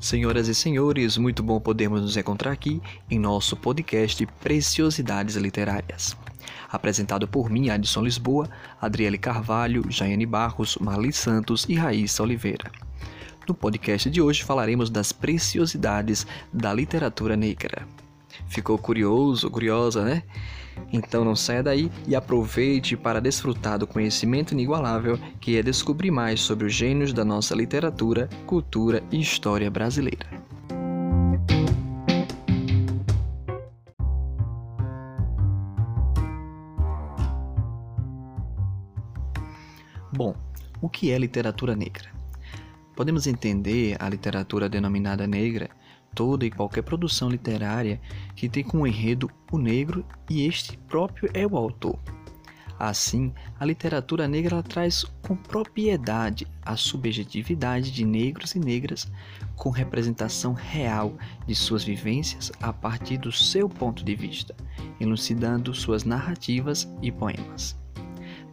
Senhoras e senhores, muito bom podermos nos encontrar aqui em nosso podcast Preciosidades Literárias. Apresentado por mim, Adson Lisboa, Adriele Carvalho, Jaiane Barros, Marli Santos e Raíssa Oliveira. No podcast de hoje falaremos das preciosidades da literatura negra. Ficou curioso, curiosa, né? Então não saia daí e aproveite para desfrutar do conhecimento inigualável que é descobrir mais sobre os gênios da nossa literatura, cultura e história brasileira. Bom, o que é literatura negra? Podemos entender a literatura denominada negra toda e qualquer produção literária que tem como enredo o negro e este próprio é o autor. Assim, a literatura negra traz com propriedade a subjetividade de negros e negras com representação real de suas vivências a partir do seu ponto de vista, elucidando suas narrativas e poemas.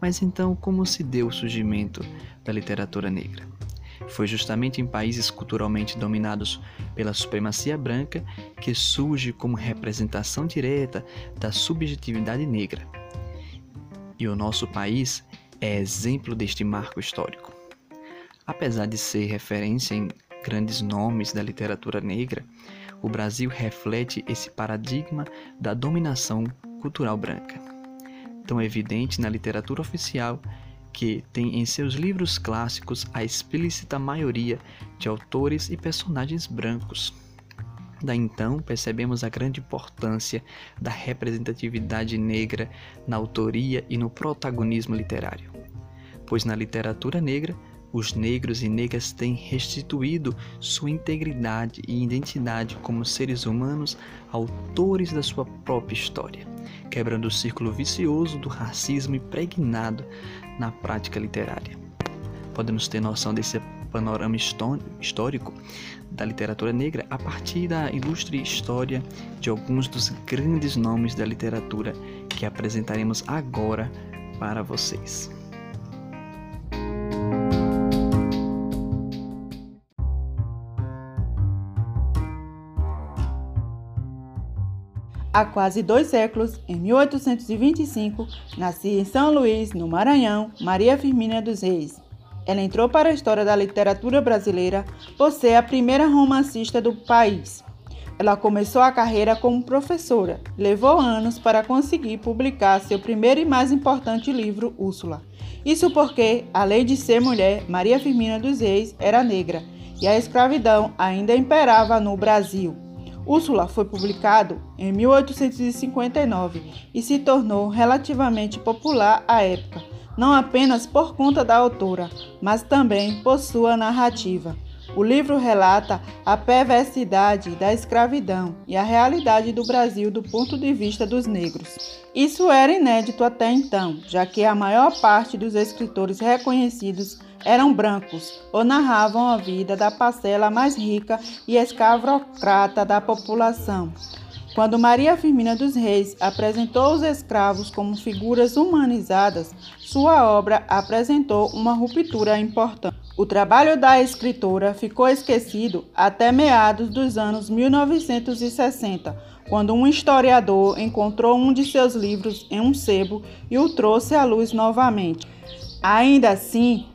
Mas então, como se deu o surgimento da literatura negra? Foi justamente em países culturalmente dominados pela supremacia branca que surge como representação direta da subjetividade negra. E o nosso país é exemplo deste marco histórico. Apesar de ser referência em grandes nomes da literatura negra, o Brasil reflete esse paradigma da dominação cultural branca, tão evidente na literatura oficial que tem em seus livros clássicos a explícita maioria de autores e personagens brancos. Daí então percebemos a grande importância da representatividade negra na autoria e no protagonismo literário, pois na literatura negra os negros e negras têm restituído sua integridade e identidade como seres humanos, autores da sua própria história, quebrando o círculo vicioso do racismo impregnado na prática literária. Podemos ter noção desse panorama histórico da literatura negra a partir da ilustre história de alguns dos grandes nomes da literatura que apresentaremos agora para vocês. Há quase dois séculos, em 1825, nascia em São Luís, no Maranhão, Maria Firmina dos Reis. Ela entrou para a história da literatura brasileira por ser a primeira romancista do país. Ela começou a carreira como professora. Levou anos para conseguir publicar seu primeiro e mais importante livro, Úrsula. Isso porque, além de ser mulher, Maria Firmina dos Reis era negra e a escravidão ainda imperava no Brasil. Úrsula foi publicado em 1859 e se tornou relativamente popular à época, não apenas por conta da autora, mas também por sua narrativa. O livro relata a perversidade da escravidão e a realidade do Brasil do ponto de vista dos negros. Isso era inédito até então, já que a maior parte dos escritores reconhecidos eram brancos ou narravam a vida da parcela mais rica e escravocrata da população. Quando Maria Firmina dos Reis apresentou os escravos como figuras humanizadas, sua obra apresentou uma ruptura importante. O trabalho da escritora ficou esquecido até meados dos anos 1960, quando um historiador encontrou um de seus livros em um sebo e o trouxe à luz novamente. Ainda assim,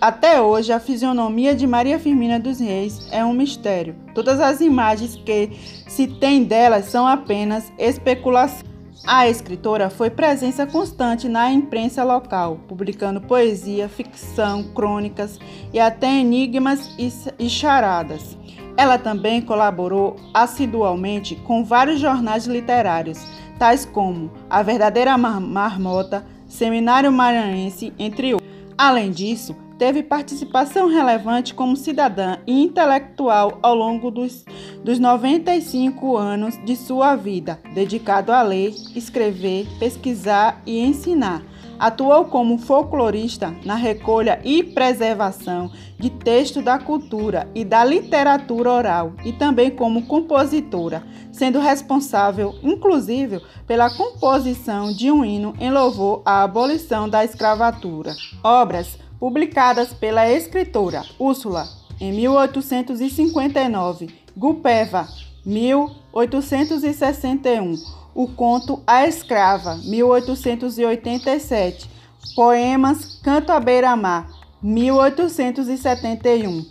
até hoje, a fisionomia de Maria Firmina dos Reis é um mistério. Todas as imagens que se tem delas são apenas especulação. A escritora foi presença constante na imprensa local, publicando poesia, ficção, crônicas e até enigmas e charadas. Ela também colaborou assiduamente com vários jornais literários, tais como A Verdadeira Marmota, Seminário Maranhense, entre outros. Além disso, teve participação relevante como cidadã e intelectual ao longo dos, dos 95 anos de sua vida, dedicado a ler, escrever, pesquisar e ensinar. Atuou como folclorista na recolha e preservação de texto da cultura e da literatura oral e também como compositora, sendo responsável, inclusive, pela composição de um hino em louvor à abolição da escravatura. Obras publicadas pela escritora Úrsula em 1859. Gupeva, 1861. O conto A Escrava, 1887. Poemas Canto à Beira-Mar, 1871.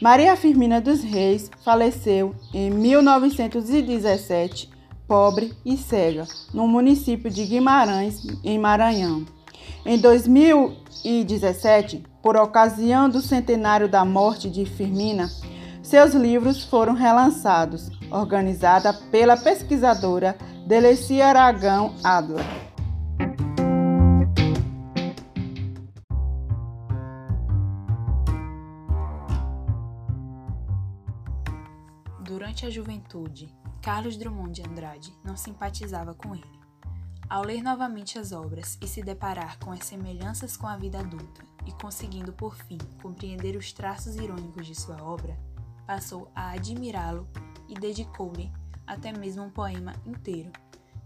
Maria Firmina dos Reis faleceu em 1917, pobre e cega, no município de Guimarães, em Maranhão. Em 2017, por ocasião do centenário da morte de Firmina, seus livros foram relançados, organizada pela pesquisadora Deleci Aragão Adler. Durante a juventude, Carlos Drummond de Andrade não simpatizava com ele. Ao ler novamente as obras e se deparar com as semelhanças com a vida adulta e conseguindo por fim compreender os traços irônicos de sua obra, passou a admirá-lo e dedicou-lhe até mesmo um poema inteiro,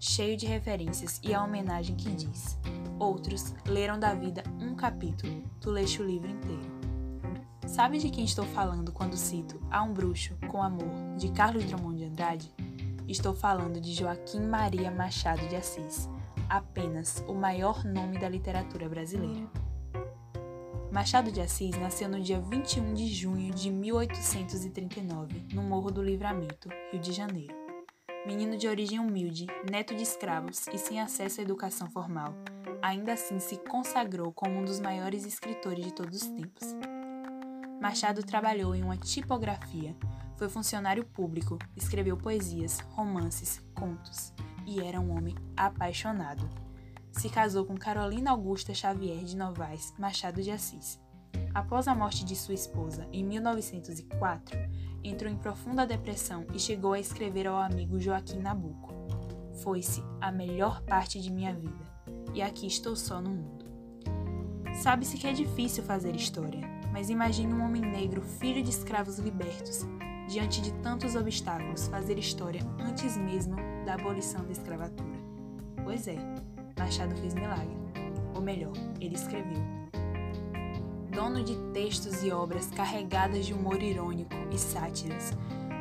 cheio de referências e a homenagem que diz: Outros leram da vida um capítulo, tu leste o livro inteiro. Sabe de quem estou falando quando cito A um Bruxo com Amor, de Carlos Drummond de Andrade? Estou falando de Joaquim Maria Machado de Assis, apenas o maior nome da literatura brasileira. Machado de Assis nasceu no dia 21 de junho de 1839, no Morro do Livramento, Rio de Janeiro. Menino de origem humilde, neto de escravos e sem acesso à educação formal, ainda assim se consagrou como um dos maiores escritores de todos os tempos. Machado trabalhou em uma tipografia, foi funcionário público, escreveu poesias, romances, contos e era um homem apaixonado se casou com Carolina Augusta Xavier de Novaes Machado de Assis. Após a morte de sua esposa, em 1904, entrou em profunda depressão e chegou a escrever ao amigo Joaquim Nabuco: Foi-se a melhor parte de minha vida, e aqui estou só no mundo. Sabe-se que é difícil fazer história, mas imagine um homem negro, filho de escravos libertos, diante de tantos obstáculos, fazer história antes mesmo da abolição da escravatura. Pois é, Machado fez milagre. Ou melhor, ele escreveu. Dono de textos e obras carregadas de humor irônico e sátiras,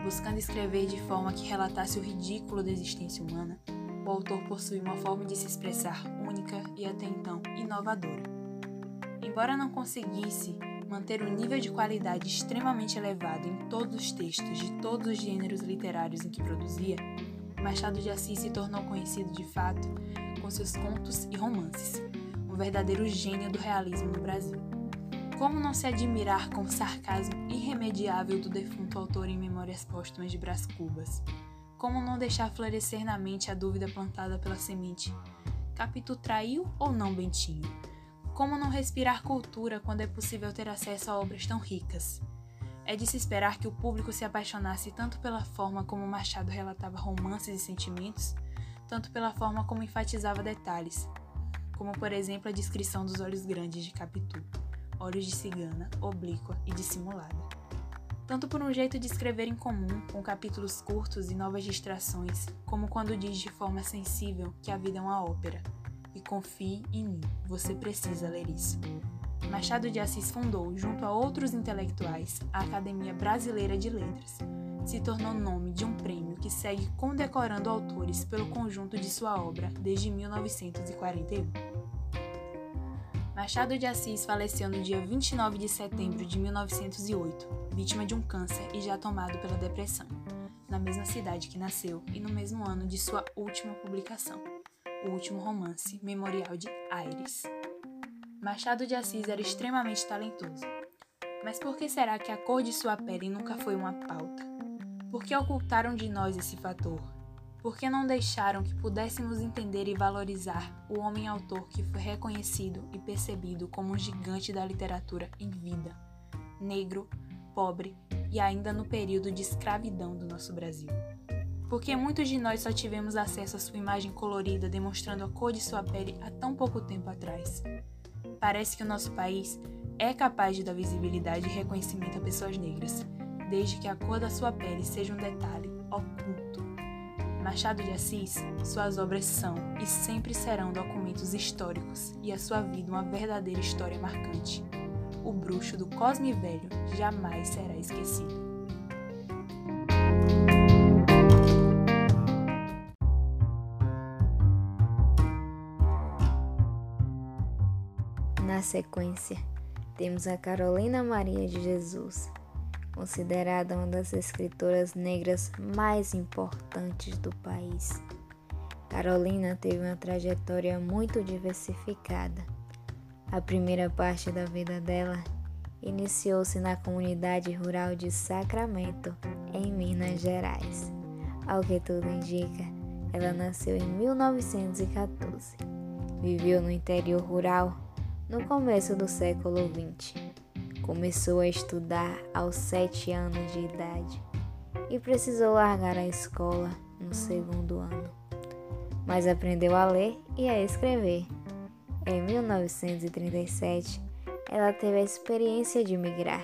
buscando escrever de forma que relatasse o ridículo da existência humana, o autor possui uma forma de se expressar única e até então inovadora. Embora não conseguisse manter um nível de qualidade extremamente elevado em todos os textos de todos os gêneros literários em que produzia, Machado de Assis se tornou conhecido de fato com seus contos e romances, um verdadeiro gênio do realismo no Brasil. Como não se admirar com o sarcasmo irremediável do defunto autor em Memórias Póstumas de Brás Cubas? Como não deixar florescer na mente a dúvida plantada pela semente: Capitu traiu ou não Bentinho? Como não respirar cultura quando é possível ter acesso a obras tão ricas? É de se esperar que o público se apaixonasse tanto pela forma como Machado relatava romances e sentimentos, tanto pela forma como enfatizava detalhes, como por exemplo a descrição dos olhos grandes de Capitu, olhos de cigana, oblíqua e dissimulada. Tanto por um jeito de escrever em comum, com capítulos curtos e novas distrações, como quando diz de forma sensível que a vida é uma ópera. E confie em mim, você precisa ler isso. Machado de Assis fundou, junto a outros intelectuais, a Academia Brasileira de Letras, se tornou nome de um prêmio que segue condecorando autores pelo conjunto de sua obra desde 1941. Machado de Assis faleceu no dia 29 de setembro de 1908, vítima de um câncer e já tomado pela depressão, na mesma cidade que nasceu e no mesmo ano de sua última publicação, o último romance, Memorial de Aires. Machado de Assis era extremamente talentoso. Mas por que será que a cor de sua pele nunca foi uma pauta? Por que ocultaram de nós esse fator? Por que não deixaram que pudéssemos entender e valorizar o homem-autor que foi reconhecido e percebido como um gigante da literatura em vida, negro, pobre e ainda no período de escravidão do nosso Brasil? Porque muitos de nós só tivemos acesso à sua imagem colorida demonstrando a cor de sua pele há tão pouco tempo atrás. Parece que o nosso país é capaz de dar visibilidade e reconhecimento a pessoas negras, desde que a cor da sua pele seja um detalhe oculto. Machado de Assis, suas obras são e sempre serão documentos históricos e a sua vida uma verdadeira história marcante. o bruxo do Cosme Velho jamais será esquecido. Sequência, temos a Carolina Maria de Jesus, considerada uma das escritoras negras mais importantes do país. Carolina teve uma trajetória muito diversificada. A primeira parte da vida dela iniciou-se na comunidade rural de Sacramento, em Minas Gerais. Ao que tudo indica, ela nasceu em 1914. Viveu no interior rural no começo do século XX. Começou a estudar aos sete anos de idade e precisou largar a escola no segundo ano. Mas aprendeu a ler e a escrever. Em 1937, ela teve a experiência de migrar,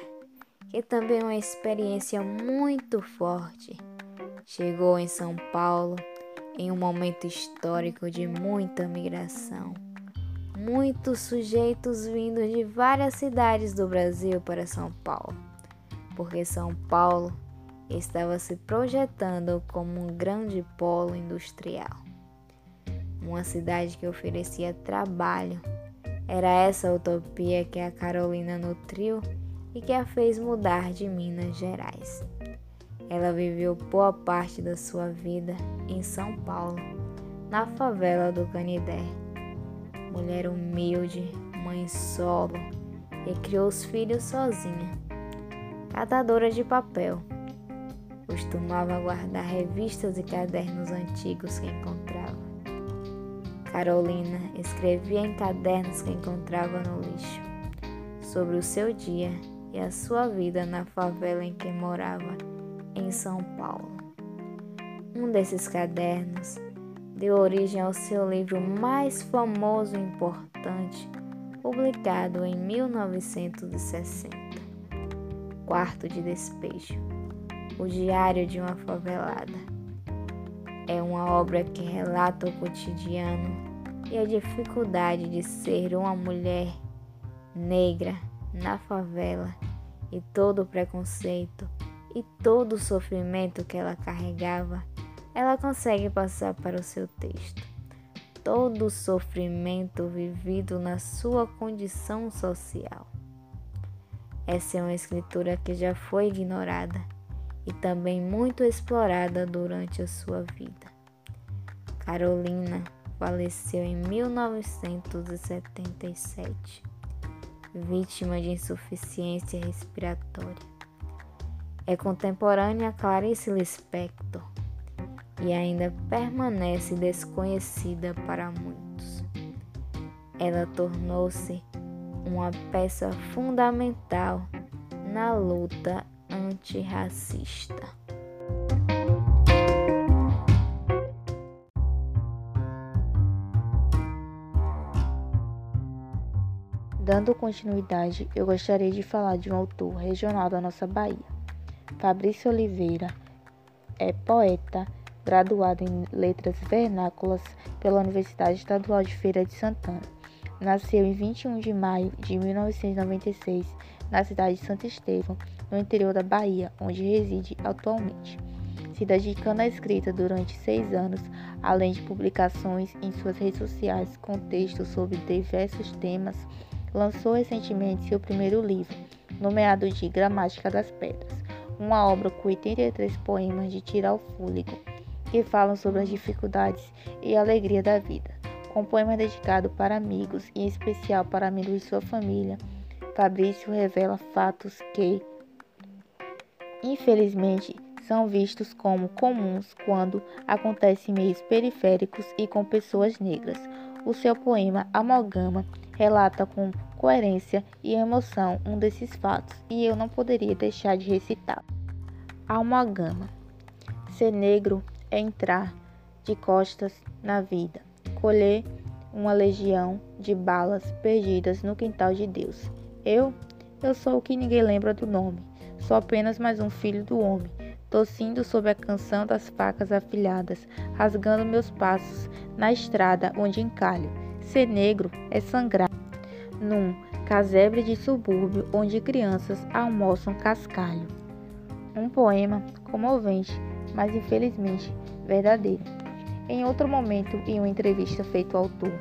que também é uma experiência muito forte. Chegou em São Paulo em um momento histórico de muita migração muitos sujeitos vindos de várias cidades do Brasil para São Paulo, porque São Paulo estava se projetando como um grande polo industrial. Uma cidade que oferecia trabalho. Era essa utopia que a Carolina nutriu e que a fez mudar de Minas Gerais. Ela viveu boa parte da sua vida em São Paulo, na favela do Canidé mulher humilde, mãe solo, e criou os filhos sozinha. Catadora de papel. Costumava guardar revistas e cadernos antigos que encontrava. Carolina escrevia em cadernos que encontrava no lixo sobre o seu dia e a sua vida na favela em que morava, em São Paulo. Um desses cadernos deu origem ao seu livro mais famoso e importante, publicado em 1960, Quarto de Despejo O Diário de uma Favelada. É uma obra que relata o cotidiano e a dificuldade de ser uma mulher negra na favela e todo o preconceito e todo o sofrimento que ela carregava ela consegue passar para o seu texto todo o sofrimento vivido na sua condição social. Essa é uma escritura que já foi ignorada e também muito explorada durante a sua vida. Carolina faleceu em 1977, vítima de insuficiência respiratória. É contemporânea a Clarice Lispector e ainda permanece desconhecida para muitos. Ela tornou-se uma peça fundamental na luta antirracista. Dando continuidade, eu gostaria de falar de um autor regional da nossa Bahia. Fabrício Oliveira é poeta graduado em Letras Vernáculas pela Universidade Estadual de Feira de Santana. Nasceu em 21 de maio de 1996 na cidade de Santo Estevão, no interior da Bahia, onde reside atualmente. Se dedicando à escrita durante seis anos, além de publicações em suas redes sociais com textos sobre diversos temas, lançou recentemente seu primeiro livro, nomeado de Gramática das Pedras, uma obra com 83 poemas de tirar o fôlego que falam sobre as dificuldades e a alegria da vida. Com um poema dedicado para amigos e em especial para amigos de sua família, Fabrício revela fatos que, infelizmente, são vistos como comuns quando acontecem em meios periféricos e com pessoas negras. O seu poema Amalgama relata com coerência e emoção um desses fatos e eu não poderia deixar de recitar. Amalgama. Ser negro é entrar de costas na vida, colher uma legião de balas perdidas no quintal de Deus. Eu, eu sou o que ninguém lembra do nome, sou apenas mais um filho do homem, tossindo sob a canção das facas afilhadas, rasgando meus passos na estrada onde encalho. Ser negro é sangrar num casebre de subúrbio onde crianças almoçam cascalho. Um poema comovente, mas infelizmente verdadeiro. Em outro momento, em uma entrevista feita ao autor,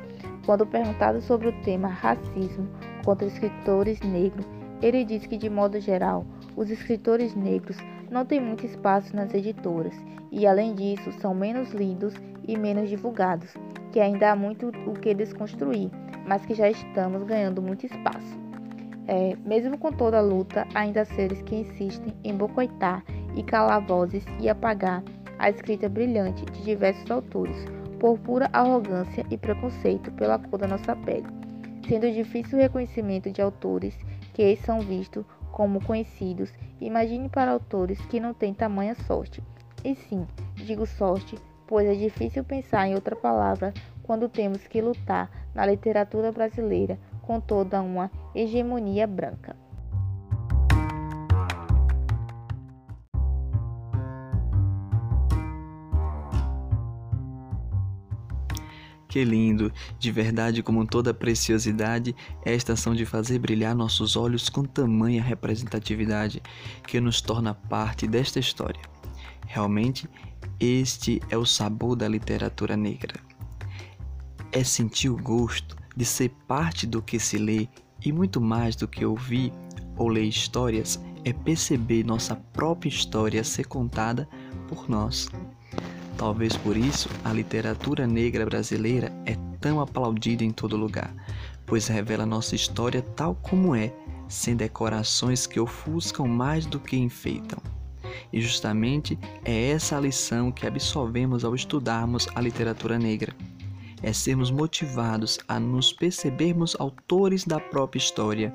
quando perguntado sobre o tema racismo contra escritores negros, ele disse que, de modo geral, os escritores negros não têm muito espaço nas editoras e, além disso, são menos lidos e menos divulgados, que ainda há muito o que desconstruir, mas que já estamos ganhando muito espaço. É, mesmo com toda a luta, ainda há seres que insistem em bocoitar e calar vozes e apagar a escrita brilhante de diversos autores, por pura arrogância e preconceito pela cor da nossa pele, sendo difícil o reconhecimento de autores que são vistos como conhecidos. Imagine para autores que não têm tamanha sorte. E sim, digo sorte, pois é difícil pensar em outra palavra quando temos que lutar na literatura brasileira com toda uma hegemonia branca. Que lindo! De verdade, como toda preciosidade, é a de fazer brilhar nossos olhos com tamanha representatividade que nos torna parte desta história. Realmente, este é o sabor da literatura negra. É sentir o gosto de ser parte do que se lê e muito mais do que ouvir ou ler histórias, é perceber nossa própria história ser contada por nós. Talvez por isso a literatura negra brasileira é tão aplaudida em todo lugar, pois revela nossa história tal como é, sem decorações que ofuscam mais do que enfeitam. E justamente é essa a lição que absorvemos ao estudarmos a literatura negra. É sermos motivados a nos percebermos autores da própria história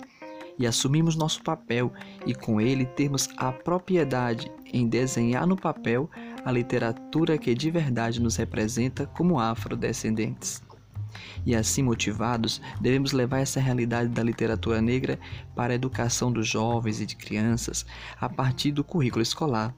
e assumirmos nosso papel e com ele termos a propriedade em desenhar no papel a literatura que de verdade nos representa como afrodescendentes. E assim motivados, devemos levar essa realidade da literatura negra para a educação dos jovens e de crianças a partir do currículo escolar,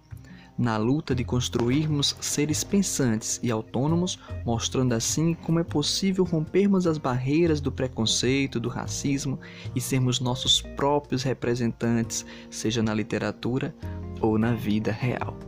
na luta de construirmos seres pensantes e autônomos, mostrando assim como é possível rompermos as barreiras do preconceito, do racismo e sermos nossos próprios representantes, seja na literatura ou na vida real.